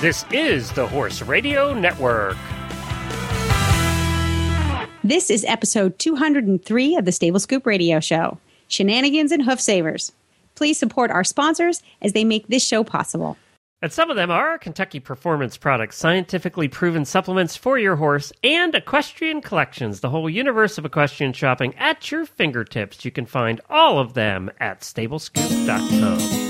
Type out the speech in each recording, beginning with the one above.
This is the Horse Radio Network. This is episode 203 of the Stable Scoop Radio Show Shenanigans and Hoof Savers. Please support our sponsors as they make this show possible. And some of them are Kentucky Performance Products, scientifically proven supplements for your horse, and Equestrian Collections, the whole universe of equestrian shopping at your fingertips. You can find all of them at stablescoop.com.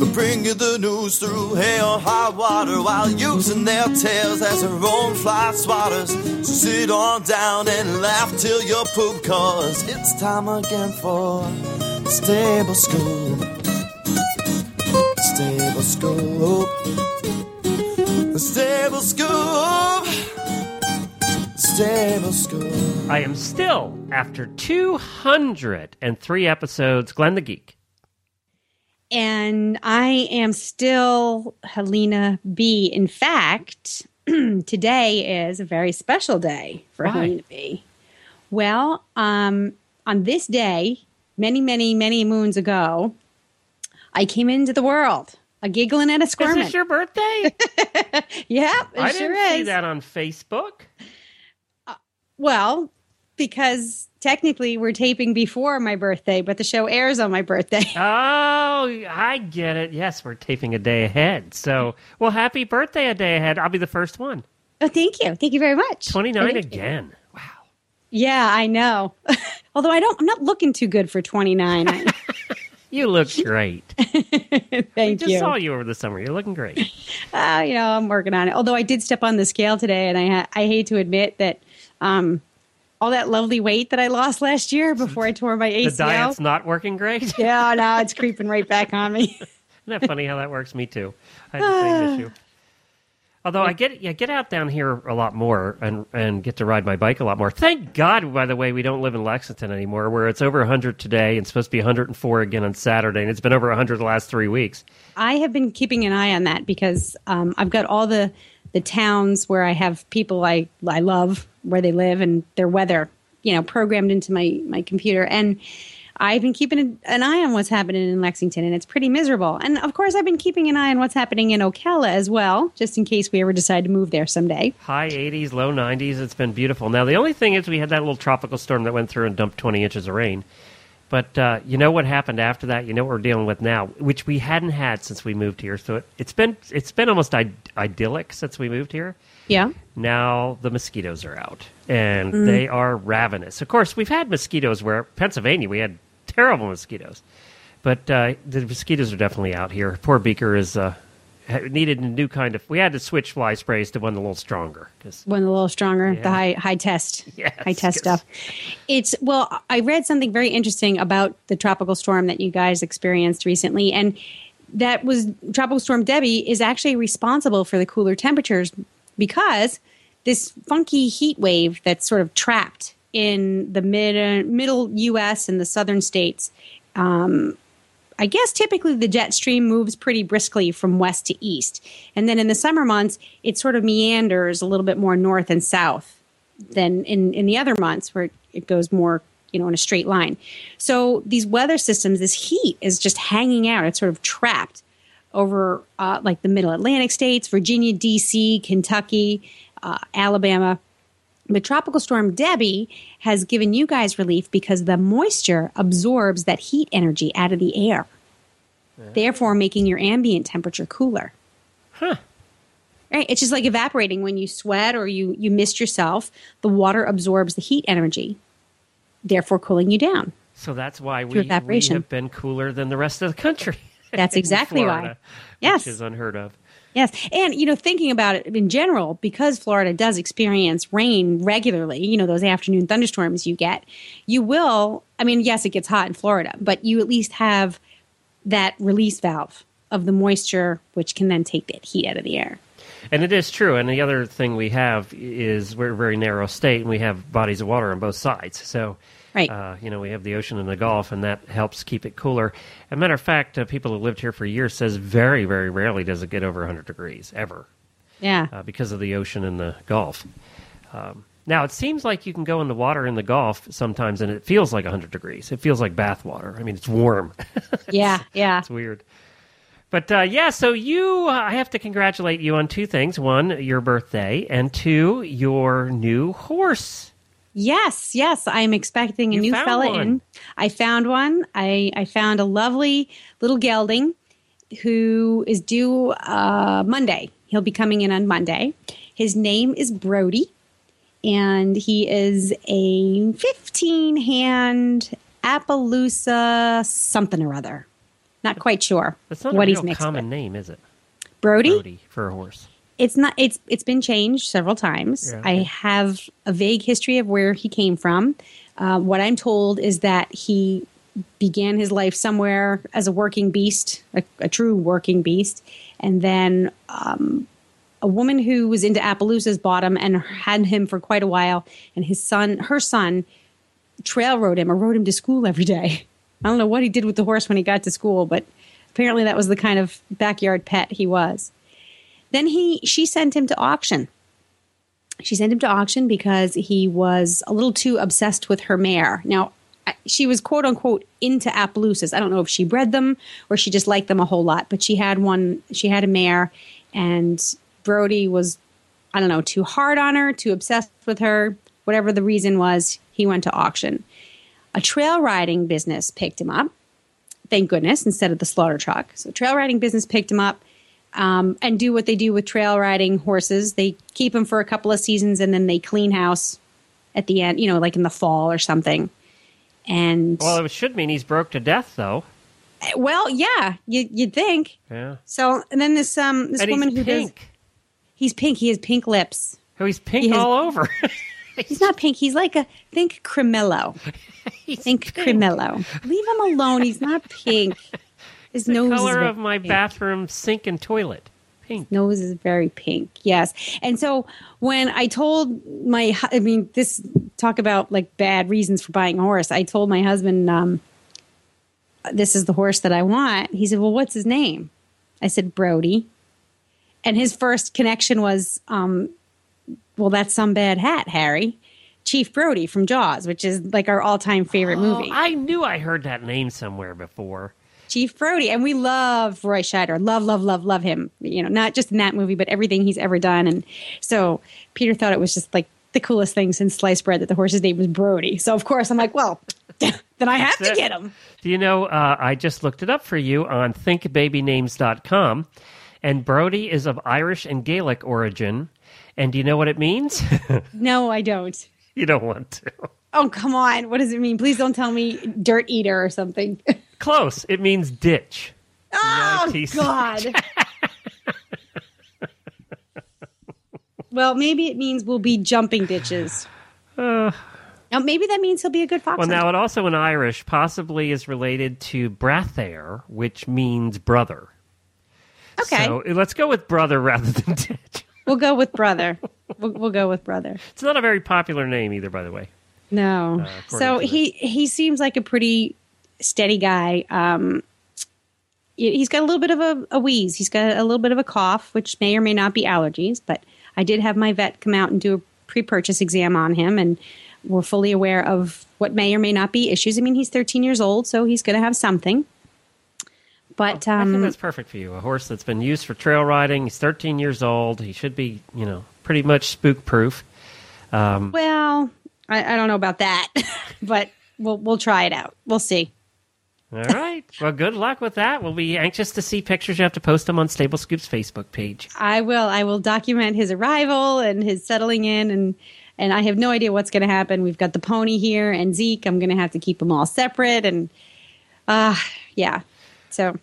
They bring you the news through hail or high water while using their tails as their own fly swatters. So sit on down and laugh till you poop, cause it's time again for Stable Scoop. Stable Scoop. Stable Scoop. Stable Scoop. I am still, after 203 episodes, Glenn the Geek. And I am still Helena Bee. In fact, today is a very special day for Why? Helena Bee. Well, um, on this day, many, many, many moons ago, I came into the world, a giggling and a Is squirming. this your birthday? yep, I sure didn't is. see that on Facebook. Well, because technically we're taping before my birthday, but the show airs on my birthday. Oh, I get it. Yes, we're taping a day ahead. So, well, happy birthday a day ahead. I'll be the first one. oh, thank you. Thank you very much. 29 Thank you. again. Wow. Yeah, I know. Although I don't, I'm not looking too good for 29. You look great. I Thank just you. saw you over the summer. You're looking great. Uh, you know, I'm working on it. Although I did step on the scale today, and I ha- I hate to admit that um, all that lovely weight that I lost last year before I tore my ACL. The diet's not working great. Yeah, no, it's creeping right back on me. Isn't that funny how that works? Me too. I had the same issue. Although I get yeah, get out down here a lot more and and get to ride my bike a lot more. Thank God, by the way, we don't live in Lexington anymore, where it's over 100 today and supposed to be 104 again on Saturday, and it's been over 100 the last three weeks. I have been keeping an eye on that because um, I've got all the the towns where I have people I I love where they live and their weather, you know, programmed into my my computer and. I've been keeping an- eye on what's happening in Lexington, and it's pretty miserable. And of course, I've been keeping an eye on what's happening in Ocala as well, just in case we ever decide to move there someday. High 80s, low 90s. It's been beautiful. Now, the only thing is we had that little tropical storm that went through and dumped 20 inches of rain. But uh, you know what happened after that? You know what we're dealing with now, which we hadn't had since we moved here. So it, it's been it's been almost Id- idyllic since we moved here. Yeah. Now the mosquitoes are out, and they are ravenous. Of course, we've had mosquitoes where Pennsylvania we had terrible mosquitoes, but uh, the mosquitoes are definitely out here. Poor Beaker is uh, needed a new kind of. We had to switch fly sprays to one a little stronger because one a little stronger, Yeah. the high high test, Yes, high test stuff. It's well, I read something very interesting about the tropical storm that you guys experienced recently, and that was tropical storm Debbie is actually responsible for the cooler temperatures because this funky heat wave that's sort of trapped in the mid uh, middle U.S. and the southern states. Um, I guess typically the jet stream moves pretty briskly from west to east. And then in the summer months, it sort of meanders a little bit more north and south than in, in the other months where it goes more, you know, in a straight line. So these weather systems, this heat is just hanging out. It's sort of trapped over uh, like the middle Atlantic states, Virginia, D.C., Kentucky, uh, Alabama. But Tropical Storm Debbie has given you guys relief because the moisture absorbs that heat energy out of the air, therefore making your ambient temperature cooler. Huh. Right? It's just like evaporating when you sweat or you, you mist yourself. The water absorbs the heat energy, therefore cooling you down. So that's why we, we have been cooler than the rest of the country. That's exactly why. Yes. Which is unheard of. Yes. And, you know, thinking about it in general, because Florida does experience rain regularly, you know, those afternoon thunderstorms you get, you will, I mean, yes, it gets hot in Florida, but you at least have that release valve of the moisture, which can then take that heat out of the air. And it is true. And the other thing we have is we're a very narrow state, and we have bodies of water on both sides. So, Right. uh, you know, we have the ocean and the Gulf, and that helps keep it cooler. As a matter of fact, uh, people who lived here for years says very, very rarely does it get over 100 degrees ever Yeah. uh, because of the ocean and the Gulf. Um, now, it seems like you can go in the water in the Gulf sometimes, and it feels like 100 degrees. It feels like bath water. I mean, it's warm. yeah. Yeah. It's weird. But uh, yeah, so you, uh, I have to congratulate you on two things: one, your birthday, and two, your new horse. Yes, yes, I'm expecting a You new fella one. in. I found one. I I found a lovely little gelding who is due uh, Monday. He'll be coming in on Monday. His name is Brody, and he is a 15 hand Appaloosa something or other. Not quite sure That's not what a he's mixed common with. name, is it? Brody? Brody for a horse. It's not it's it's been changed several times. Yeah, i have a vague history of where he came from. Uh, what i'm told is that he began his life somewhere as a working beast a, a true working beast. And then um, a woman who was into appaloosa's bought him and had him for quite a while and his son her son trail rode him or rode him to school every day. I don't know what he did with the horse when he got to school but apparently that was the kind of backyard pet he was then he she sent him to auction. She sent him to auction because he was a little too obsessed with her mare. Now, she was quote unquote into Appaloosas. I don't know if she bred them or she just liked them a whole lot, but she had one, she had a mare, and Brody was, I don't know, too hard on her, too obsessed with her. Whatever the reason was, he went to auction. A trail riding business picked him up thank goodness, instead of the slaughter truck. So trail riding business picked him up um, and do what they do with trail riding horses. They keep them for a couple of seasons and then they clean house at the end, you know, like in the fall or something. And Well, it should mean he's broke to death, though. well, yeah, you, you'd think. Yeah. So and then this um this And woman he's who does pink. he's pink. He has pink lips. Oh, he's pink He has- all over. He's not pink. He's like a think Cremello. think Cremello. Leave him alone. He's not pink. His the nose color of my pink. bathroom sink and toilet. Pink. nose is very pink yes and so when i told my i mean this talk about like bad reasons for buying a horse i told my husband um, this is the horse that i want he said well what's his name i said brody and his first connection was um, well that's some bad hat harry chief brody from jaws which is like our all-time favorite Oh, movie I knew I heard that name somewhere before. Chief Brody, and we love Roy Scheider. Love, love, love, love him. You know, not just in that movie, but everything he's ever done. And so Peter thought it was just like the coolest thing since sliced bread that the horse's name was Brody. So of course I'm like, well, then I have to get him. Do you know, uh, I just looked it up for you on thinkbabynames.com, and Brody is of Irish and Gaelic origin. And do you know what it means? No, I don't. you don't want to. Oh, come on. What does it mean? Please don't tell me dirt eater or something. Close. It means ditch. oh. God. well, maybe it means we'll be jumping ditches. Uh, Now, maybe that means he'll be a good fox. well, hunter. now it also in Irish possibly is related to brathair, which means brother. okay. So let's go with brother rather than ditch. We'll go with brother. We'll, we'll go with brother. It's not a very popular name either, by the way. No. Uh, so he he seems like a pretty steady guy. Um, he- he's got a little bit of a, a wheeze. He's got a little bit of a cough, which may or may not be allergies. But I did have my vet come out and do a pre-purchase exam on him, and we're fully aware of what may or may not be issues. I mean, he's 13 years old, so he's going to have something. But I think um, that's perfect for you. A horse that's been used for trail riding. He's 13 years old. He should be, you know, pretty much spook proof. Um, well, I, I don't know about that, but we'll we'll try it out. We'll see. All right. Well, good luck with that. We'll be anxious to see pictures. You have to post them on Stable Scoop's Facebook page. I will. I will document his arrival and his settling in, and and I have no idea what's going to happen. We've got the pony here and Zeke. I'm going to have to keep them all separate, and uh yeah. So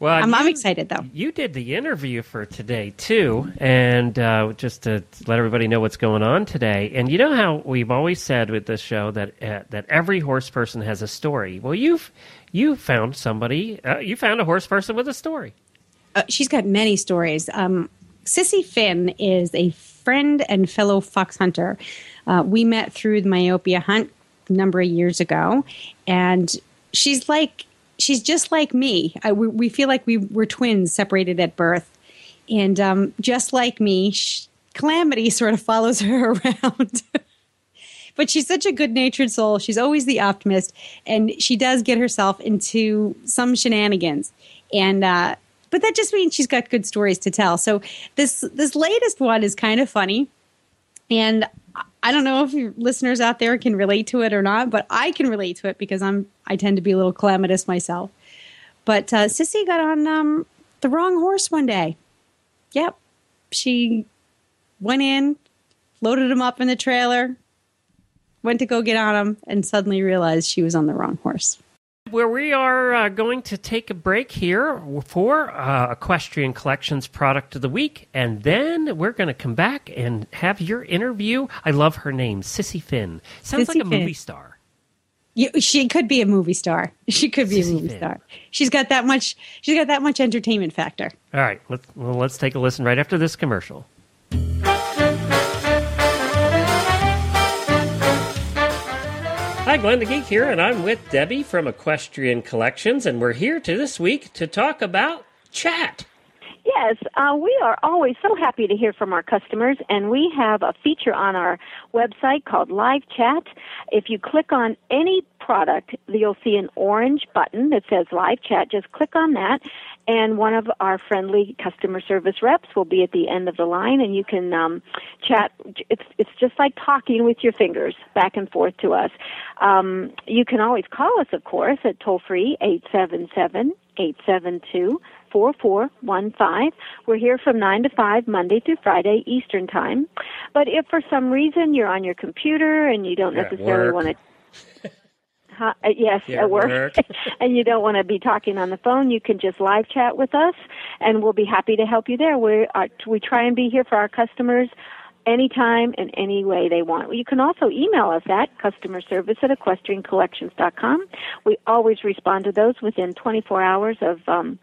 Well, I'm, I'm excited though. You did the interview for today too, and uh, just to let everybody know what's going on today. And you know how we've always said with this show that uh, that every horse person has a story. Well, you've you found somebody. Uh, you found a horse person with a story. Uh, she's got many stories. Um, Sissi Finn is a friend and fellow fox hunter. Uh, we met through the myopia hunt a number of years ago, and she's like she's just like me. I, we, we, feel like we were twins separated at birth, and um, just like me, she, calamity sort of follows her around. But she's such a good natured soul. She's always the optimist, and she does get herself into some shenanigans. And uh, but that just means she's got good stories to tell. So this this latest one is kind of funny, and I don't know if your listeners out there can relate to it or not, but I can relate to it because I'm I tend to be a little calamitous myself. But uh, Sissi got on um, the wrong horse one day. Yep, she went in, loaded him up in the trailer, went to go get on him, and suddenly realized she was on the wrong horse where we are uh, going to take a break here for uh, Equestrian Collections Product of the Week, and then we're going to come back and have your interview. I love her name, Sissi Finn. Sounds Sissi like a Finn. movie star. You, she could be a movie star. She could be Sissi a movie Finn. star. She's got that much. She's got that much entertainment factor. All right, let's well, let's take a listen right after this commercial. Hi, Glenn the Geek here, and I'm with Debbie from Equestrian Collections, and we're here to this week to talk about chat. Yes, uh, we are always so happy to hear from our customers, and we have a feature on our website called Live Chat. If you click on any product, you'll see an orange button that says Live Chat. Just click on that, and one of our friendly customer service reps will be at the end of the line, and you can um, chat. It's it's just like talking with your fingers back and forth to us. Um, you can always call us, of course, at toll free eight seven seven eight seven two. 4415. We're here from 9 to 5, Monday through Friday, Eastern Time. But if for some reason you're on your computer and you don't necessarily want to. Uh, yes, at work, work. and you don't want to be talking on the phone, you can just live chat with us, and we'll be happy to help you there. We uh, we try and be here for our customers anytime and any way they want. You can also email us at customer service at equestriancollections.com. We always respond to those within 24 hours of um,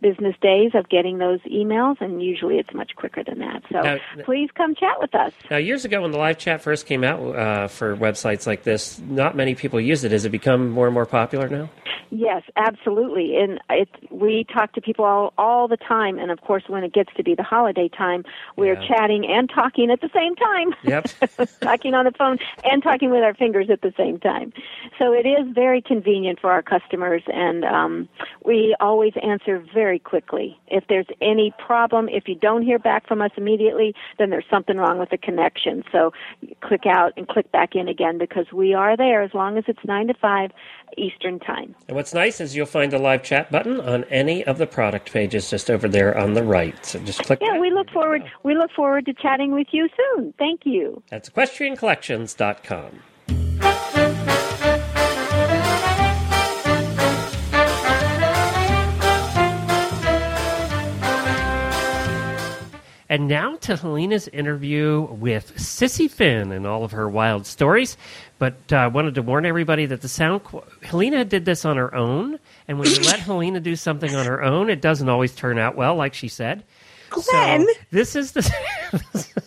business days of getting those emails, and usually it's much quicker than that. So now, please come chat with us. Now, years ago when the live chat first came out uh, for websites like this, not many people used it. Has it become more and more popular now? Yes, absolutely. And it, we talk to people all, all the time. And of course, when it gets to be the holiday time, we're yeah. chatting and talking at the same time. Yep. talking on the phone and talking with our fingers at the same time. So it is very convenient for our customers. And um, we always answer very quickly. If there's any problem, if you don't hear back from us immediately, then there's something wrong with the connection. So click out and click back in again because we are there as long as it's 9 to 5 Eastern Time. And what's nice is you'll find a live chat button on any of the product pages just over there on the right. So just click. Yeah, we look forward. We look forward to chatting with you soon. Thank you. That's equestriancollections.com. And now to Helena's interview with Sissi Finn and all of her wild stories. But I uh, wanted to warn everybody that the sound. Qu- Helena did this on her own. And when you let Helena do something on her own, it doesn't always turn out well, like she said. Glenn! So this is the.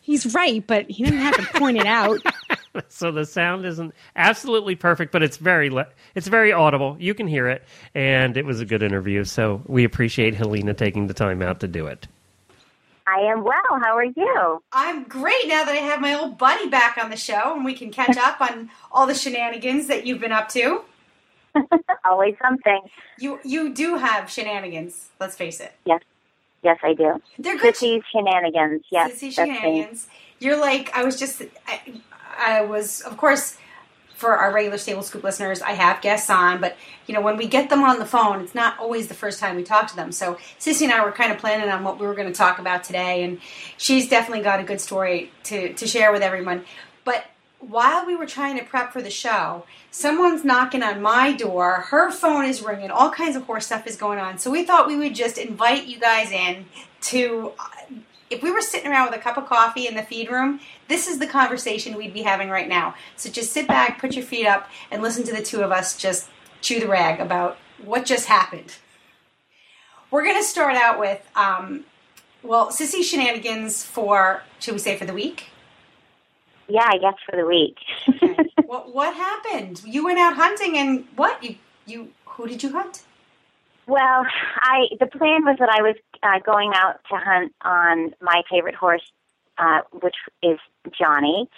He's right, but he didn't have to point it out. so the sound isn't absolutely perfect, but it's very le- it's very audible. You can hear it, and it was a good interview. So we appreciate Helena taking the time out to do it. I am well. How are you? I'm great now that I have my old buddy back on the show and we can catch up on all the shenanigans that you've been up to. Always something. You you do have shenanigans, let's face it. Yes. Yes, I do. They're good. Sissi shenanigans. Yes. Sissi shenanigans. You're like I was just I, I was of course for our regular stable scoop listeners, I have guests on, but you know when we get them on the phone, it's not always the first time we talk to them. So Sissi and I were kind of planning on what we were going to talk about today, and she's definitely got a good story to to share with everyone. But while we were trying to prep for the show, someone's knocking on my door. Her phone is ringing. All kinds of horse stuff is going on. So we thought we would just invite you guys in to if we were sitting around with a cup of coffee in the feed room, this is the conversation we'd be having right now. So just sit back, put your feet up, and listen to the two of us just chew the rag about what just happened. We're going to start out with um, Well, Sissi shenanigans for, should we say, for the week? Yeah, I guess for the week. Okay. what what happened? You went out hunting, and what you you who did you hunt? Well, I the plan was that I was uh, going out to hunt on my favorite horse, uh, which is Johnny.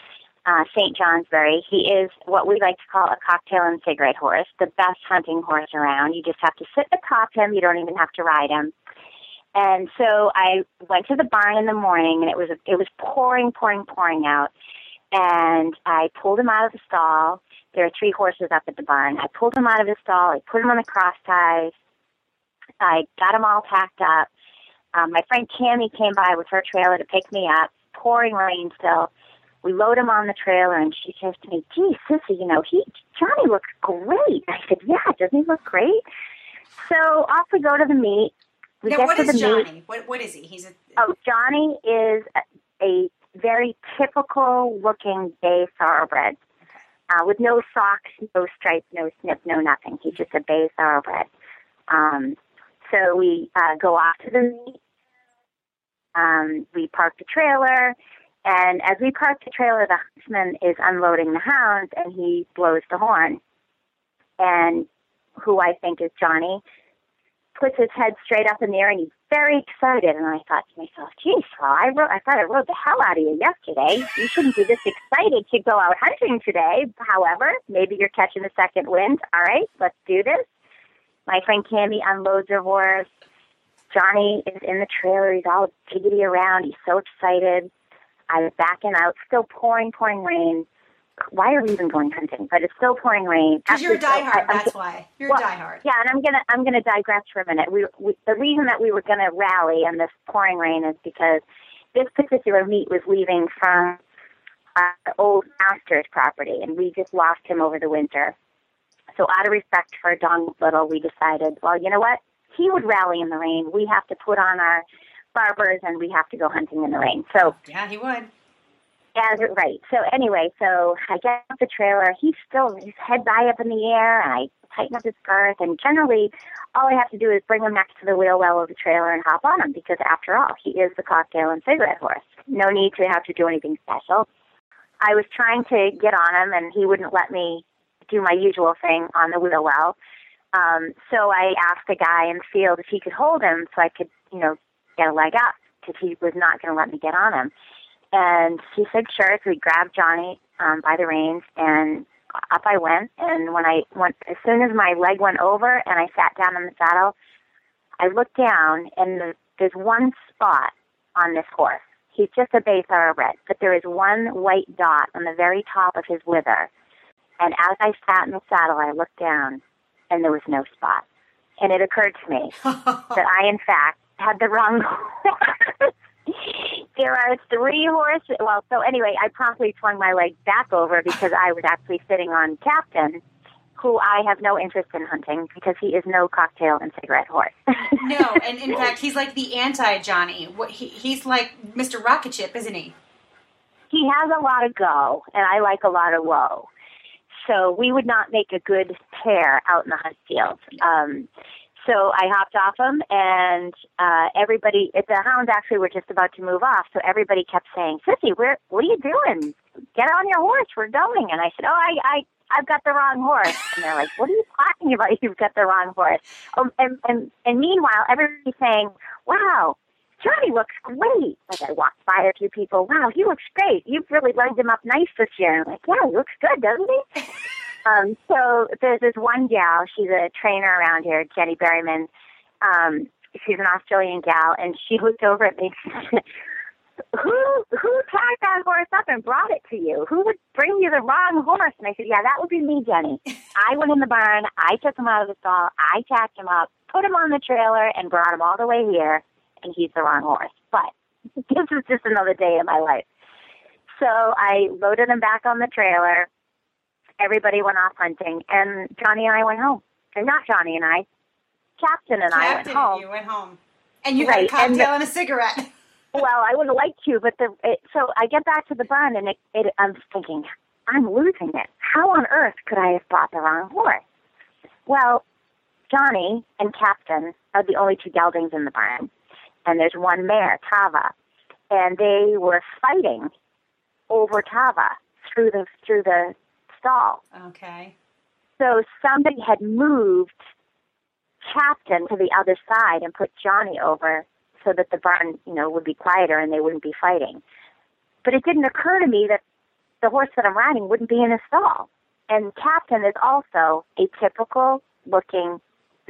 Uh, St. Johnsbury. He is what we like to call a cocktail and cigarette horse, the best hunting horse around. You just have to sit atop him. You don't even have to ride him. And so I went to the barn in the morning, and it was it was pouring, pouring, pouring out. And I pulled him out of the stall. There are three horses up at the barn. I pulled him out of the stall. I put him on the cross ties. I got them all packed up. Um, my friend Tammy came by with her trailer to pick me up. Pouring rain still. We load him on the trailer, and she says to me, "Gee, sissi, you know he Johnny looks great." I said, "Yeah, doesn't he look great?" So off we go to the meet. We now, get what to is the meet. Johnny? What what is he? He's a Oh, Johnny is a, a very typical looking bay thoroughbred. Uh, with no socks, no stripes, no snip, no nothing. He's just a bay thoroughbred. Um, so we uh, go off to the meet. Um, we park the trailer, and as we park the trailer, the huntsman is unloading the hounds, and he blows the horn. And who I think is Johnny puts his head straight up in the air, and he's very excited. And I thought to myself, geez, well, I, wrote, I thought I rode the hell out of you yesterday. You shouldn't be this excited to go out hunting today. However, maybe you're catching the second wind. All right, let's do this. My friend Cammy unloads her horse. Johnny is in the trailer. He's all jiggity around. He's so excited. I'm backing out, still pouring, pouring rain. Why are we even going hunting? But it's still pouring rain. because you're a diehard. I- I'm That's why you're Well, a diehard. yeah, and I'm gonna I'm gonna digress for a minute. We, we the reason that we were gonna rally in this pouring rain is because this particular meet was leaving from our old master's property, and we just lost him over the winter. So out of respect for Don Little, we decided, well, you know what? He would rally in the rain. We have to put on our Barbours, and we have to go hunting in the rain. So Yeah, he would. as right. So anyway, so I get off the trailer. He's still his head's high up in the air, and I tighten up his girth. And generally, all I have to do is bring him next to the wheel well of the trailer and hop on him because, after all, he is the cocktail and cigarette horse. No need to have to do anything special. I was trying to get on him, and he wouldn't let me do my usual thing on the wheel well. Um, so I asked the guy in the field if he could hold him so I could, you know, get a leg up because he was not going to let me get on him. And he said, sure. So we grabbed Johnny um, by the reins, and up I went. And when I went, as soon as my leg went over and I sat down in the saddle, I looked down, and the, there's one spot on this horse. He's just a bay thoroughbred, but there is one white dot on the very top of his wither. And as I sat in the saddle, I looked down, and there was no spot. And it occurred to me that I, in fact, had the wrong horse. there are three horses. Well, so anyway, I promptly swung my leg back over because I was actually sitting on Captain, who I have no interest in hunting because he is no cocktail and cigarette horse. No, and in fact, he's like the anti Johnny. He, he's like Mr. Rocket Ship, isn't he? he has a lot of go, and I like a lot of whoa. So we would not make a good pair out in the hunt field. Um, so I hopped off him, and uh, everybody, the hounds actually were just about to move off. So everybody kept saying, "Sissi, where? What are you doing? Get on your horse. We're going." And I said, "Oh, I, I, I've got the wrong horse." And they're like, "What are you talking about? You've got the wrong horse." Oh, and and and meanwhile, everybody's saying, "Wow, Johnny looks great. Like I walked by a few people. Wow, he looks great. You've really legged him up nice this year. I'm like, yeah, he looks good, doesn't he? um, so there's this one gal. She's a trainer around here, Jenny Berryman. Um, she's an Australian gal, and she looked over at me. Who who tied that horse up and brought it to you? Who would bring you the wrong horse? And I said, Yeah, that would be me, Jenny. I went in the barn. I took him out of the stall. I tacked him up, put him on the trailer, and brought him all the way here and he's the wrong horse. But this is just another day in my life. So I loaded him back on the trailer. Everybody went off hunting, and Johnny and I went home. And not Johnny and I, Captain and I went home. you went home, and you had a Right, and cocktail the- and a cigarette. Well, I would have liked to, but the it, so I get back to the barn, and it, it, I'm thinking, I'm losing it. How on earth could I have bought the wrong horse? Well, Johnny and Captain are the only two geldings in the barn. And there's one mare, Tava, and they were fighting over Tava through the through the stall. Okay. So somebody had moved Captain to the other side and put Johnny over so that the barn, you know, would be quieter and they wouldn't be fighting. But it didn't occur to me that the horse that I'm riding wouldn't be in a stall. And Captain is also a typical looking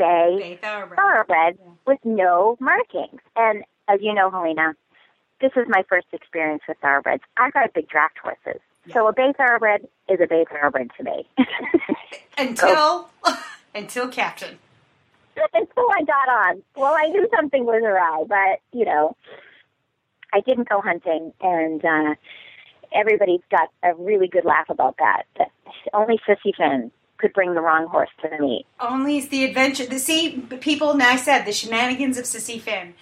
bay, thoroughbred. thoroughbred with no markings. And as you know, Helena, this is my first experience with thoroughbreds. I ride big draft horses. So a bay thoroughbred is a bay thoroughbred to me. Until until Captain. until I got on. Well, I knew something was awry, but you know, I didn't go hunting, and uh, everybody got a really good laugh about that. That only Sissi Finn could bring the wrong horse to the meet. Only is the adventure. The see people. Now I said the shenanigans of Sissi Finn.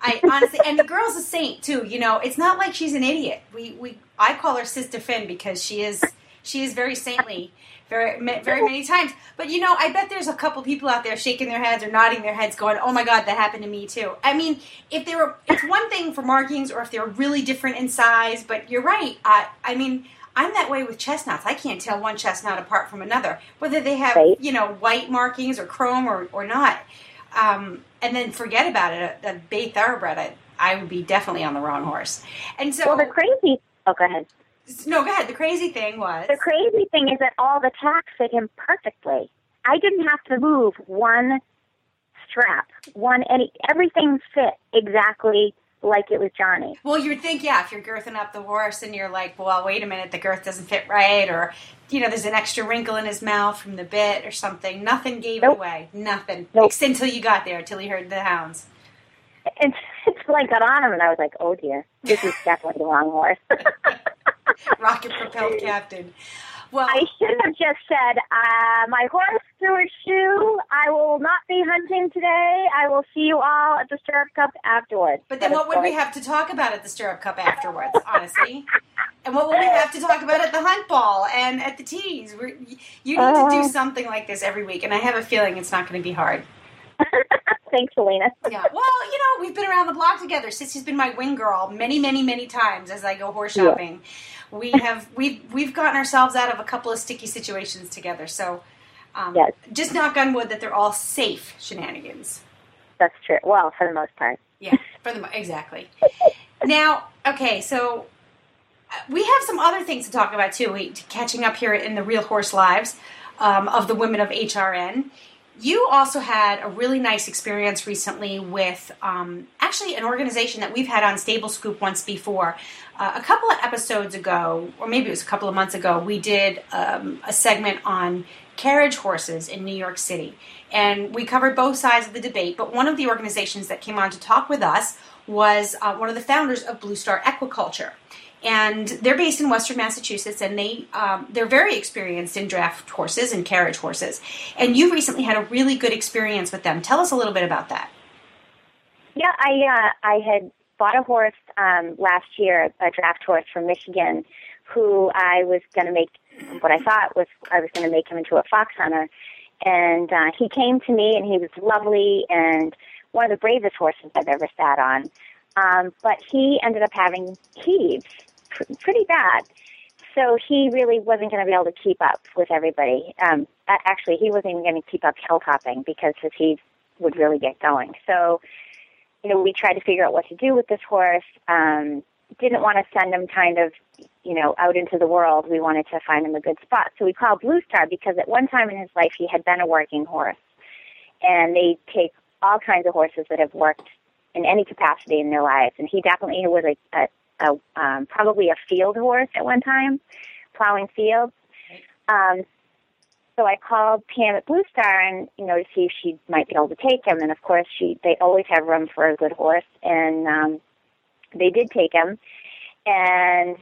I honestly, and the girl's a saint too. You know, it's not like she's an idiot. We we I call her Sister Finn because she is she is very saintly, very very many times. But you know, I bet there's a couple people out there shaking their heads or nodding their heads, going, "Oh my God, that happened to me too." I mean, if they were, it's one thing for markings or if they're really different in size. But you're right. I I mean. I'm that way with chestnuts. I can't tell one chestnut apart from another, whether they have, Right. you know, white markings or chrome or, or not. Um, and then forget about it. A, a bay thoroughbred, I, I would be definitely on the wrong horse. And so, Well, the crazy. Oh, go ahead. no, go ahead. The crazy thing was, The crazy thing is that all the tacks fit him perfectly. I didn't have to move one strap, one any. Everything fit exactly like it was Johnny. well, you would think, yeah, if you're girthing up the horse and you're like, well, wait a minute, the girth doesn't fit right, or you know, there's an extra wrinkle in his mouth from the bit or something. Nothing gave it Nope. away. Nothing. Nope. Until you got there, until you heard the hounds. And until I got on him, and I was like, "Oh dear, this is definitely the wrong horse." Rocket propelled captain. Well, I should have just said, uh, "My horse threw a shoe. I will not be hunting today. I will see you all at the Stirrup Cup afterwards." But then what would we have to talk about at the Stirrup Cup afterwards, honestly? And what will we have to talk about at the hunt ball and at the teas? We're, you need to do Uh. something like this every week, and I have a feeling it's not going to be hard. Thanks, Helena. Yeah. Well, you know, we've been around the block together. Sissi's been my wing girl many, many, many times as I go horse Yeah. We have we've we've gotten ourselves out of a couple of sticky situations together. So, um, Yes. just knock on wood that they're all safe shenanigans. That's true. Well, for the most part. Yeah, for the exactly. Now, okay, so uh, we have some other things to talk about too. We catching up here in the Real Horse Lives um, of the women of HRN. You also had a really nice experience recently with um, actually an organization that we've had on Stable Scoop once before. Uh, a couple of episodes ago, or maybe it was a couple of months ago, we did um, a segment on carriage horses in New York City. And we covered both sides of the debate, but one of the organizations that came on to talk with us was uh, one of the founders of Blue Star Equiculture. And they're based in Western Massachusetts, and they um, they're very experienced in draft horses and carriage horses. And you recently had a really good experience with them. Tell us a little bit about that. Yeah, I uh, I had bought a horse um, last year, a draft horse from Michigan, who I was going to make what I thought was I was going to make him into a fox hunter, and uh, he came to me and he was lovely and one of the bravest horses I've ever sat on. Um, but he ended up having heaves, pr- pretty bad. So he really wasn't going to be able to keep up with everybody. Um, actually, he wasn't even going to keep up hilltopping because his heaves would really get going. So you know, we tried to figure out what to do with this horse. Um, didn't want to send him kind of, you know, out into the world. We wanted to find him a good spot. So we called Blue Star because at one time in his life he had been a working horse. And they take all kinds of horses that have worked in any capacity in their lives. And he definitely was a, a, a um, probably a field horse at one time, plowing fields. Um, so I called Pam at Blue Star and you know to see if she might be able to take him. And of course, she they always have room for a good horse, and um, they did take him. And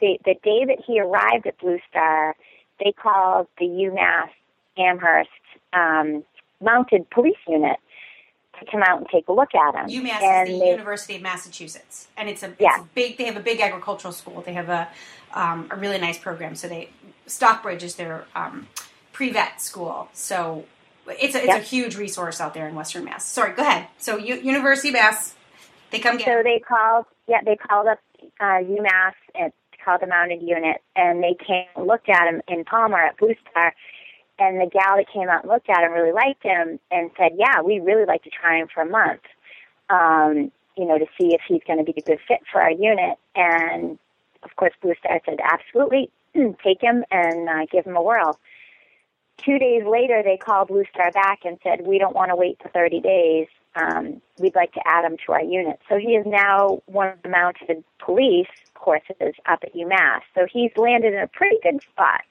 the the day that he arrived at Blue Star, they called the UMass Amherst um, mounted police unit to come out and take a look at them. UMass and is the they- University of Massachusetts, and it's a, it's Yeah. a big. They have a big agricultural school. They have a um, a really nice program. So they Stockbridge is their um, pre vet school. So it's a it's a huge resource out there in Western Mass. Sorry, go ahead. So U- University of Mass. They come get. So they called, yeah, they called up uh, UMass and called the mounted unit, and they came and looked at them in Palmer at Blue Star. And the gal that came out and looked at him really liked him and said, "Yeah, we really like to try him for a month, um, you know, to see if he's going to be a good fit for our unit." And of course, Blue Star said, "Absolutely, take him and uh, give him a whirl." Two days later, they called Blue Star back and said, "We don't want to wait for 30 days um, we'd like to add him to our unit. So he is now one of the mounted police courses up at UMass. So he's landed in a pretty good spot,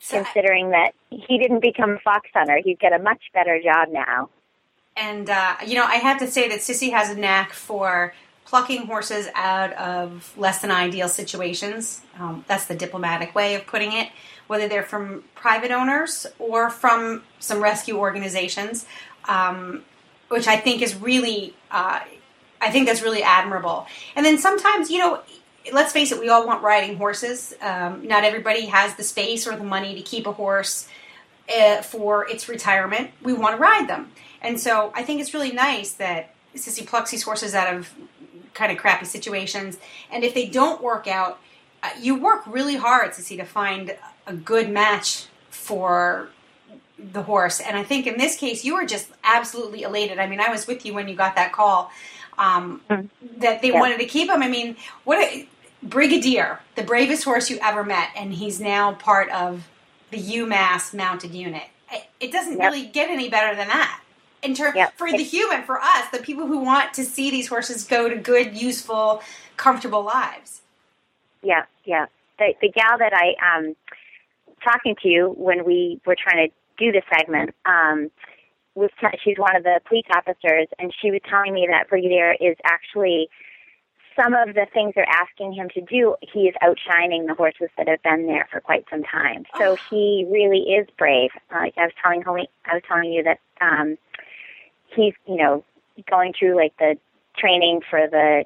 so, considering that he didn't become a fox hunter. He'd get a much better job now. And, uh, you know, I have to say that Sissi has a knack for plucking horses out of less than ideal situations. Um, that's the diplomatic way of putting it, whether they're from private owners or from some rescue organizations. Um, which I think is really, uh, I think that's really admirable. And then sometimes, you know, let's face it, we all want riding horses. Um, not everybody has the space or the money to keep a horse uh, for its retirement. We want to ride them. And so I think it's really nice that Sissi plucks these horses out of kind of crappy situations. And if they don't work out, uh, you work really hard, Sissi, to find a good match for the horse. And I think in this case, you were just absolutely elated. I mean, I was with you when you got that call um, mm. that they yeah. wanted to keep him. I mean, what a Brigadier, the bravest horse you ever met, and he's now part of the UMass mounted unit. It doesn't yep. really get any better than that. In ter- yep. for the human, for us, the people who want to see these horses go to good, useful, comfortable lives. Yeah, yeah. The the gal that I um talking to you when we were trying to do the segment um, was t- she's one of the police officers, and she was telling me that Brigadier is actually some of the things they're asking him to do. He is outshining the horses that have been there for quite some time. So oh. he really is brave. Like I was telling I was telling you that um, he's you know going through like the training for the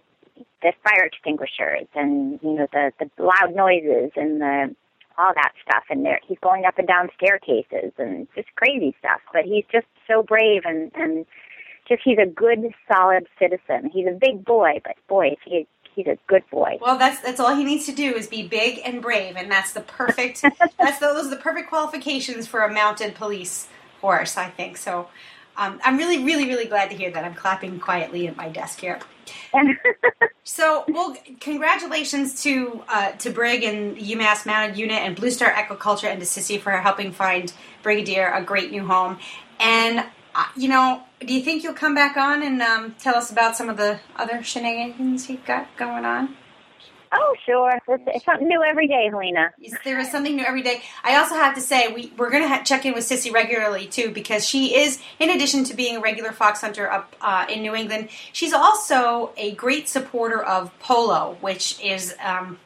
the fire extinguishers and you know the the loud noises and the all that stuff And there. He's going up and down staircases and just crazy stuff. But he's just so brave and and just he's a good, solid citizen. He's a big boy, but boy, he he's a good boy. Well, that's that's all he needs to do is be big and brave, and that's the perfect. that's the, those are the perfect qualifications for a mounted police horse, I think. So, um, I'm really, really, really glad to hear that. I'm clapping quietly at my desk here. So, well, congratulations to uh, to Brig and UMass Mounted Unit and Blue Star Equiculture and to Sissi for helping find Brigadier a great new home. And uh, you know, do you think you'll come back on and um, tell us about some of the other shenanigans you've got going on? Oh, sure. It's something new every day, Helena. There is something new every day. I also have to say, we, we're going to ha- check in with Sissi regularly, too, because she is, in addition to being a regular fox hunter up uh, in New England, she's also a great supporter of polo, which is, um,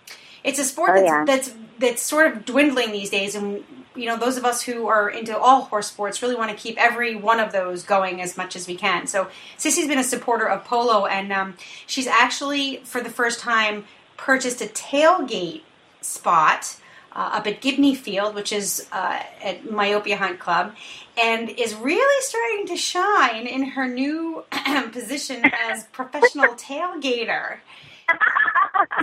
it's a sport oh, that's, yeah. that's, that's sort of dwindling these days. And, you know, those of us who are into all horse sports really want to keep every one of those going as much as we can. So Sissi's been a supporter of polo, and um, she's actually, for the first time, purchased a tailgate spot uh, up at Gibney Field, which is uh, at Myopia Hunt Club, and is really starting to shine in her new position as professional tailgater.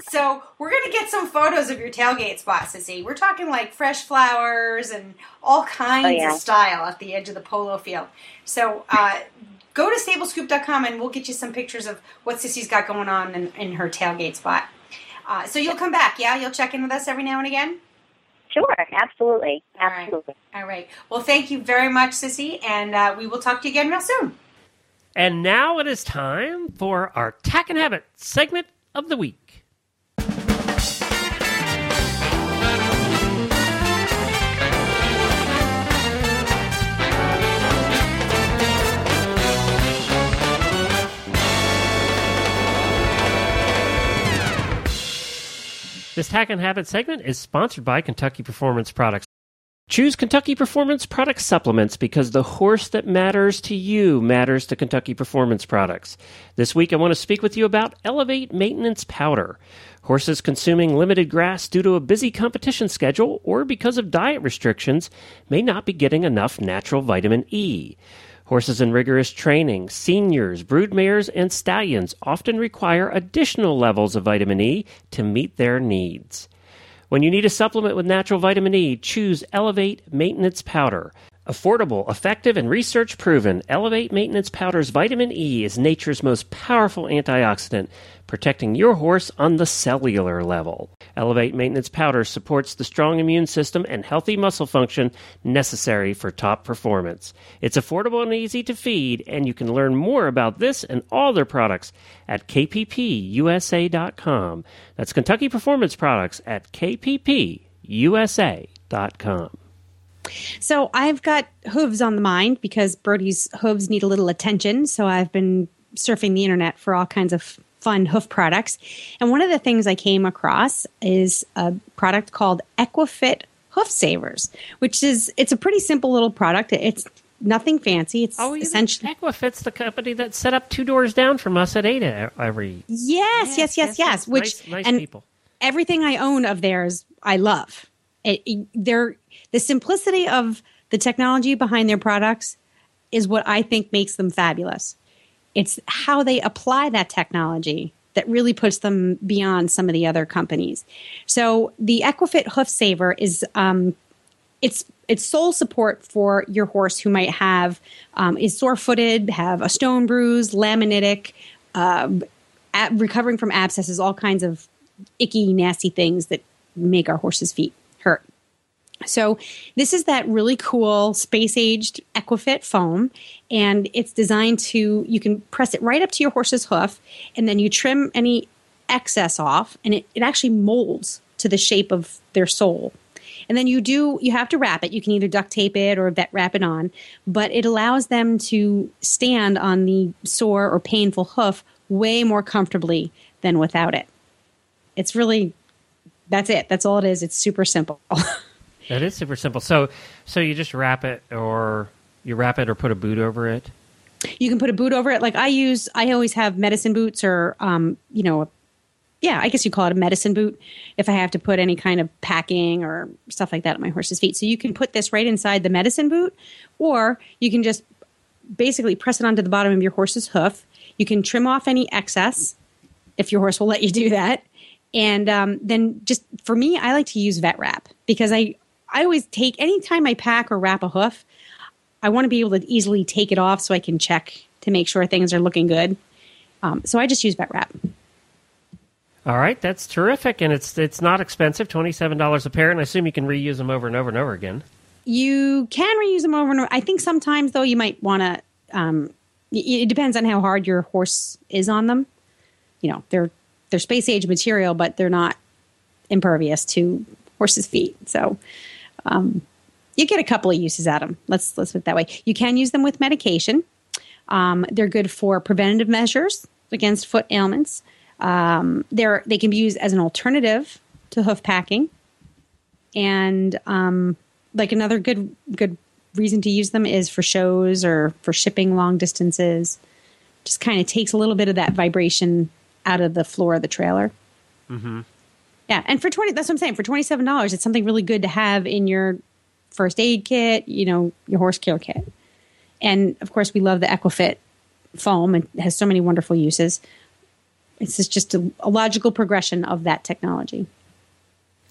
so we're gonna get some photos of your tailgate spot, Sissi. We're talking like fresh flowers and all kinds oh, yeah. of style at the edge of the polo field. So uh, go to stablescoop.com and we'll get you some pictures of what Sissi's got going on in, in her tailgate spot. Uh, so you'll come back, yeah? You'll check in with us every now and again? Sure, absolutely. Absolutely. All right. All right. Well, thank you very much, Sissi, and uh, we will talk to you again real soon. And now it is time for our Tack and Habit segment of the week. This Tack and Habit segment is sponsored by Kentucky Performance Products. Choose Kentucky Performance Product Supplements because the horse that matters to you matters to Kentucky Performance Products. This week I want to speak with you about Elevate Maintenance Powder. Horses consuming limited grass due to a busy competition schedule or because of diet restrictions may not be getting enough natural vitamin E. Horses in rigorous training, seniors, broodmares, and stallions often require additional levels of vitamin E to meet their needs. When you need a supplement with natural vitamin E, choose Elevate Maintenance Powder. Affordable, effective, and research proven, Elevate Maintenance Powder's vitamin E is nature's most powerful antioxidant, protecting your horse on the cellular level. Elevate Maintenance Powder supports the strong immune system and healthy muscle function necessary for top performance. It's affordable and easy to feed, and you can learn more about this and all their products at kppusa.com. That's Kentucky Performance Products at kppusa.com. So I've got hooves on the mind because Brody's hooves need a little attention. So I've been surfing the internet for all kinds of fun hoof products. And one of the things I came across is a product called Equifit Hoof Savers, which is it's a pretty simple little product. It's nothing fancy. It's Oh, essentially Equifit's the company that set up two doors down from us at Ada every. yes, yes, yes, yes. Which nice, nice and people. everything I own of theirs, I love. It, it- they're the simplicity of the technology behind their products is what I think makes them fabulous. It's how they apply that technology that really puts them beyond some of the other companies. So the Equifit Hoof Saver is um, it's it's sole support for your horse who might have um, is sore footed, have a stone bruise, laminitic, uh, ab- recovering from abscesses, all kinds of icky, nasty things that make our horses' feet hurt. So this is that really cool space aged Equifit foam, and it's designed to you can press it right up to your horse's hoof, and then you trim any excess off, and it, it actually molds to the shape of their sole. And then you do you have to wrap it. You can either duct tape it or vet wrap it on, but it allows them to stand on the sore or painful hoof way more comfortably than without it. It's really that's it. That's all it is. It's super simple. That is super simple. So, so you just wrap it, or you wrap it, or put a boot over it. you can put a boot over it. Like I use, I always have medicine boots or, um, you know, yeah, I guess you call it a medicine boot if I have to put any kind of packing or stuff like that at my horse's feet. So you can put this right inside the medicine boot, or you can just basically press it onto the bottom of your horse's hoof. You can trim off any excess if your horse will let you do that. And um, then just for me, I like to use vet wrap because I, I always take anytime I pack or wrap a hoof, I want to be able to easily take it off so I can check to make sure things are looking good. Um, so I just use vet wrap. All right, that's terrific, and it's it's not expensive, twenty seven dollars a pair, and I assume you can reuse them over and over and over again. You can reuse them over and over. I think sometimes though you might want to. Um, it depends on how hard your horse is on them. You know, they're they're space age material, but they're not impervious to horses' feet. So um, you get a couple of uses out of them. Let's let's put it that way. You can use them with medication. Um, they're good for preventative measures against foot ailments. Um, they're they can be used as an alternative to hoof packing, and um, like another good good reason to use them is for shows or for shipping long distances. Just kind of takes a little bit of that vibration out of the floor of the trailer. Mm-hmm. Yeah, and for twenty, that's what I'm saying. For twenty seven dollars, it's something really good to have in your first aid kit. You know, your horse care kit, and of course, we love the Equifit foam. It has so many wonderful uses. It's just- just a, a logical progression of that technology.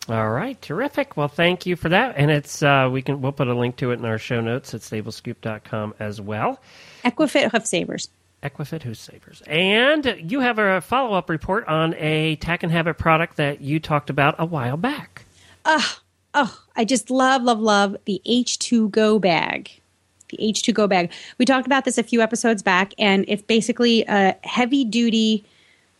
All right, terrific. Well, thank you for that, and it's uh, we can we'll put a link to it in our show notes at stablescoop.com as well. Equifit hoof savers. Equifit Hoof Savers. And you have a follow up report on a Tack and Habit product that you talked about a while back. Oh, I just love, love, love the H2 Go bag. The H2 Go bag. We talked about this a few episodes back, and it's basically a heavy duty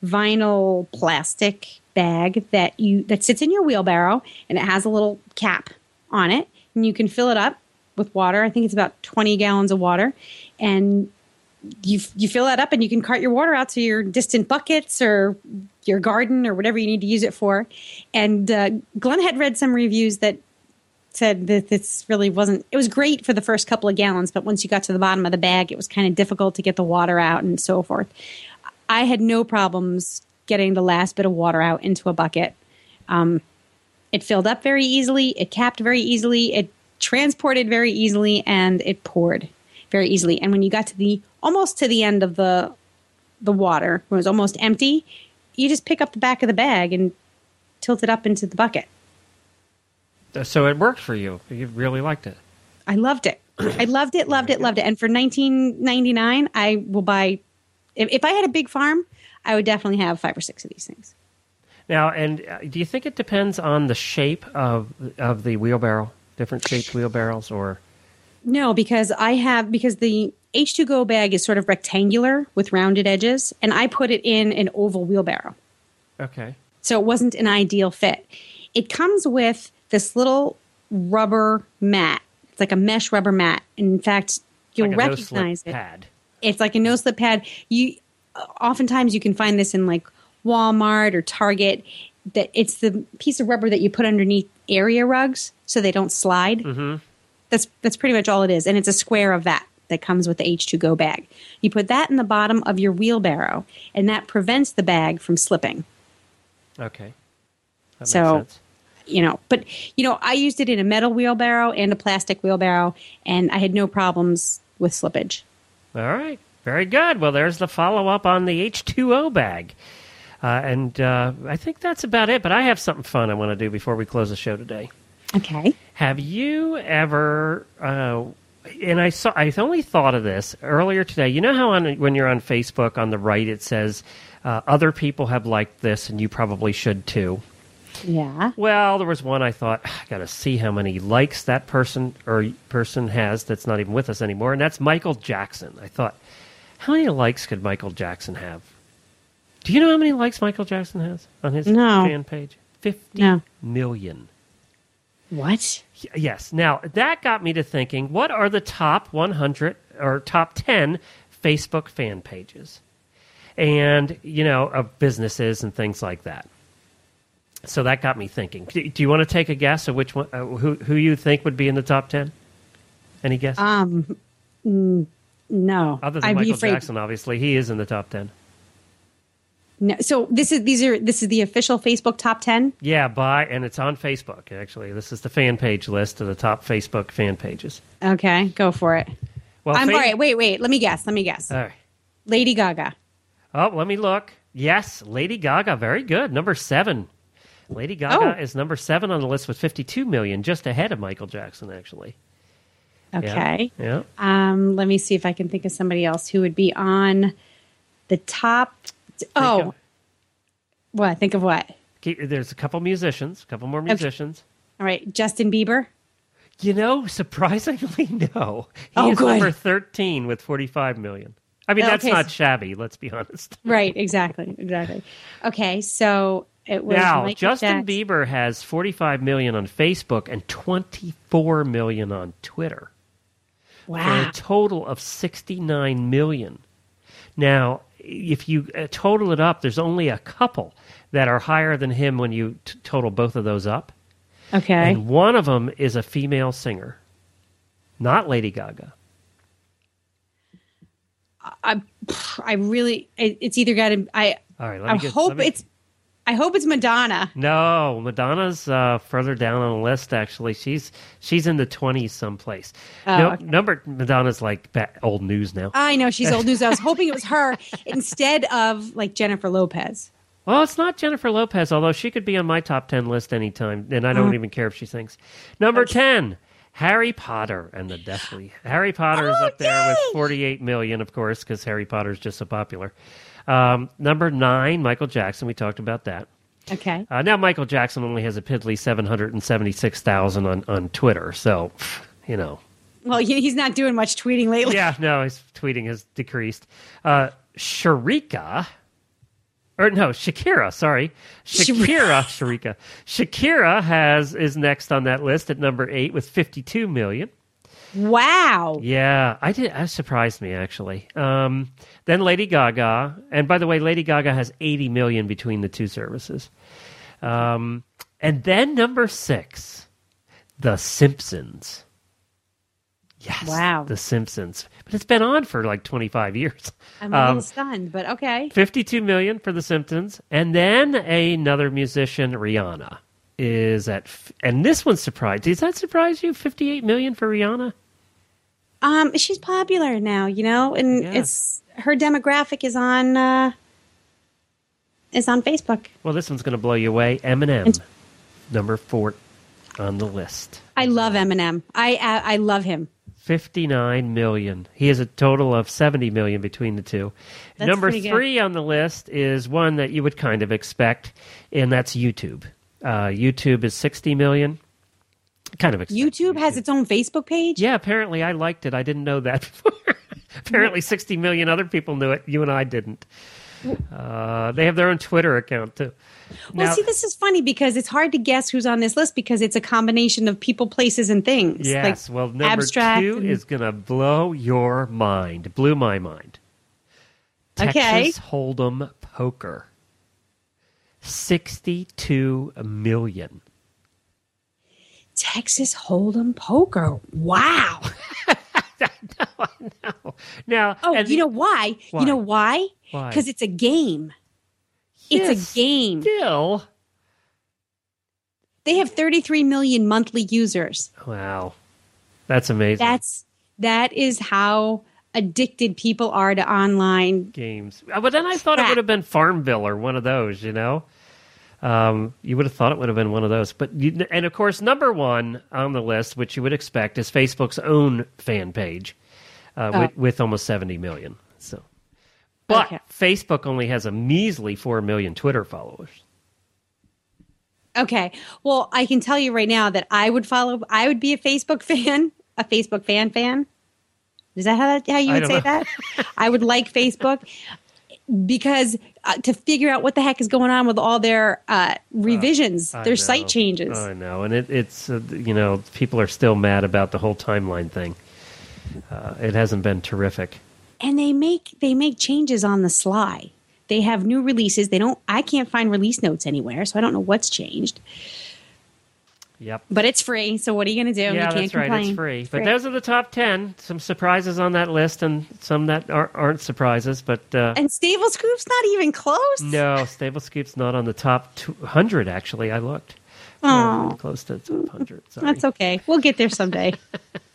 vinyl plastic bag that you that sits in your wheelbarrow and it has a little cap on it and you can fill it up with water. I think it's about 20 gallons of water and you you fill that up and you can cart your water out to your distant buckets or your garden or whatever you need to use it for. And uh, Glenn had read some reviews that said that this really wasn't. It was great for the first couple of gallons, but once you got to the bottom of the bag, it was kind of difficult to get the water out and so forth. I had no problems getting the last bit of water out into a bucket. Um, it filled up very easily. It capped very easily. It transported very easily, and it poured very easily. And when you got to the almost to the end of the the water, when it was almost empty, you just pick up the back of the bag and tilt it up into the bucket. So it worked for you. You really liked it. I loved it. I loved it, loved it, loved it. And for 19.99, I will buy. If, if I had a big farm, I would definitely have five or six of these things. Now, and uh, do you think it depends on the shape of of the wheelbarrow? Different shaped wheelbarrows, or No, because I have because the H2Go bag is sort of rectangular with rounded edges, and I put it in an oval wheelbarrow. okay, So it wasn't an ideal fit. It comes with this little rubber mat. It's like a mesh rubber mat. In fact, you'll like recognize it. pad. It's like a no slip pad. You oftentimes you can find this in like Walmart or Target. That it's the piece of rubber that you put underneath area rugs so they don't slide. Mm-hmm. That's that's pretty much all it is, and it's a square of that that comes with the H2Go bag. You put that in the bottom of your wheelbarrow, and that prevents the bag from slipping. Okay, that So- you know but you know i used it in a metal wheelbarrow and a plastic wheelbarrow and i had no problems with slippage All right, very good. Well, there's the follow up on the H2O bag. Uh, and uh, I think that's about it. But I have something fun I want to do before we close the show today. Okay Have you ever? Uh, and I saw. I only thought of this earlier today. You know how on when you're on Facebook on the right it says uh, other people have liked this and you probably should too. yeah Well, there was one I thought I got to see how many likes that person or person has that's not even with us anymore, and that's Michael Jackson. I thought, how many likes could Michael Jackson have? Do you know how many likes Michael Jackson has on his No. fan page? Fifty million. No. what Yes. Now that got me to thinking: what are the top 100 or top 10 Facebook fan pages, and you know, of businesses and things like that. So that got me thinking. Do do you want to take a guess of which one, uh, who who you think would be in the top 10? Any guess? um mm, no Other than I'd Michael Jackson, obviously, he is in the top 10. No so this is these are this is the official facebook top 10 Yeah, by and it's on Facebook. Actually, this is the fan page list of the top Facebook fan pages. okay go for it Well, i'm fa- all right wait wait let me guess let me guess All right. lady gaga Oh, let me look. Yes, Lady Gaga, very good. Number seven. Lady Gaga Oh. is number seven on the list with 52 million, just ahead of Michael Jackson, actually. Yeah. okay Yeah. um let me see if i can think of somebody else who would be on the top oh Think of- what think of what there's a couple musicians, a couple more musicians. all right justin bieber You know, surprisingly, no. He Oh, is good. number 13 with 45 million. I mean, that's Okay, not shabby, let's be honest. Right, exactly, exactly. Okay, so it was Now, Michael Justin Jackson. Bieber has 45 million on Facebook and 24 million on Twitter. Wow. for a total of 69 million. Now, if you uh, total it up, there's only a couple that are higher than him when you t- total both of those up. Okay. And one of them is a female singer, not Lady Gaga. I, I really, it, it's either got to. I, All right, let I hope me- it's. I hope it's Madonna. No, Madonna's uh, further down on the list. Actually, she's she's in the twenties someplace. Oh, no, okay. Number Madonna's like old news now. I know she's old news. I was hoping it was her instead of like Jennifer Lopez. Well, it's not Jennifer Lopez, although she could be on my top 10 list anytime, and I don't Uh-huh. even care if she sings. Number 10, Harry Potter and the Deathly. Harry Potter is Oh, up there with 48 million, of course, because Harry Potter is just so popular. Um, number 9, Michael Jackson. We talked about that. Okay. Uh, now, Michael Jackson only has a piddly 776,000 on, on Twitter, so, you know. Well, he, he's not doing much tweeting lately. Yeah, no, his tweeting has decreased. Uh, Sharika, or no, Shakira. Sorry, Shakira. Sharika. Shakira has is next on that list at number eight with fifty-two million. Wow. Yeah, I did. That surprised me actually. Um, then Lady Gaga, and by the way, Lady Gaga has eighty million between the two services. Um, and then number six, The Simpsons. Yes, Wow. The Simpsons. But it's been on for like twenty-five years. I'm a Um, stunned, but okay. 52 million for The Simpsons. And then another musician, Rihanna, is at, f- and this one surprised. Does that surprise you? 58 million for Rihanna? Um, she's popular now, you know, and Yeah. it's her demographic is on uh, is on Facebook. Well, this one's going to blow you away. Eminem, And- number four on the list. I love Eminem. I I, I love him. 59 million. He has a total of 70 million between the two. That's Number pretty good. three on the list is one that you would kind of expect, and that's YouTube. Uh, YouTube is 60 million. Kind of YouTube has its own Facebook page. Yeah, apparently I liked it. I didn't know that before. apparently 60 million other people knew it. You and I didn't. Uh, they have their own Twitter account, too. Well, Now- see, this is funny because it's hard to guess who's on this list because it's a combination of people, places, and things. Yes. like well, number abstract two and- is going to blow your mind. Blew my mind. Okay. Texas Hold'em Poker. 62 million. Texas Hold'em poker. Wow. Now, Oh, you the- know why? Why? You know why? Why? Because it's a game. Yes, It's a game. Still. They have 33 million monthly users. Wow. That's amazing. That's that is how addicted people are to online. games. Uh, But then I thought it would have been Farmville or one of those, you know? Um, you would have thought it would have been one of those. But you, and of course, number one on the list, which you would expect, is Facebook's own fan page uh, Oh. with, with almost 70 million. So, But Okay. Facebook only has a measly 4 million Twitter followers. Okay. Well, I can tell you right now that I would follow I would be a Facebook fan, a Facebook fan fan. Is that how, how you would say know. that? I would like Facebook because uh, to figure out what the heck is going on with all their uh, revisions, I their know. site changes. I know, and it, it's uh, you know people are still mad about the whole timeline thing. Uh, it hasn't been terrific. and they make they make changes on the sly. They have new releases. They don't. I can't find release notes anywhere, so I don't know what's changed. Yep. But it's free, so what are you going to do? you Yeah, can't that's right. It's free. It's But those are the top ten. Some surprises on that list, and some that are, aren't surprises. But uh, and Stable Scoop's not even close. no, Stable Scoop's not on the top hundred. Actually, I looked. Oh. Close to the top hundred. That's okay. We'll get there someday.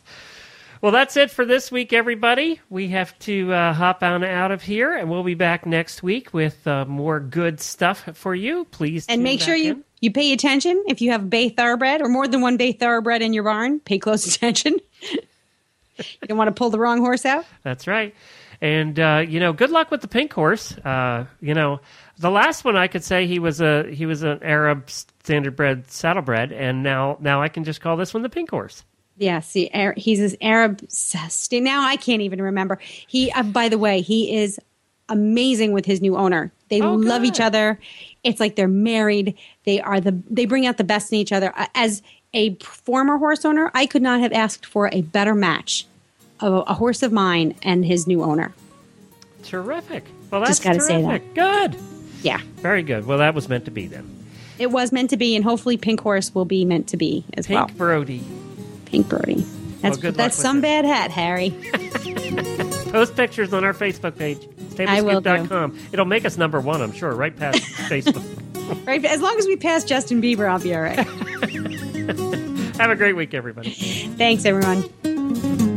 Well, that's it for this week, everybody. We have to uh, hop on out of here, and we'll be back next week with uh, more good stuff for you. Please and make sure back you in. you pay attention if you have bay thoroughbred or more than one bay thoroughbred in your barn. Pay close attention. you don't want to pull the wrong horse out. That's right. And uh, you know, good luck with the pink horse. Uh, you know, the last one I could say he was a he was an Arab standardbred saddlebred, and now now I can just call this one the pink horse. Yeah, see, he's this Arab. Now I can't even remember. He, uh, by the way, he is amazing with his new owner. They Oh, love good. each other. It's like they're married. They are the. They bring out the best in each other. Uh, As a former horse owner, I could not have asked for a better match of a, horse of mine and his new owner. Terrific. Well, that's Just gotta say that. Good. Yeah, Very good. Well, that was meant to be then. it was meant to be, and hopefully, Pink Horse will be meant to be as Pink well. Brody. Pink Brody. That's luck that's some it. bad hat, Harry. Post pictures on our Facebook page, I will do. stablescoop.com. It'll make us number one, I'm sure, right past Facebook. right, as long as we pass Justin Bieber, I'll be all right. Have a great week, everybody. Thanks, everyone.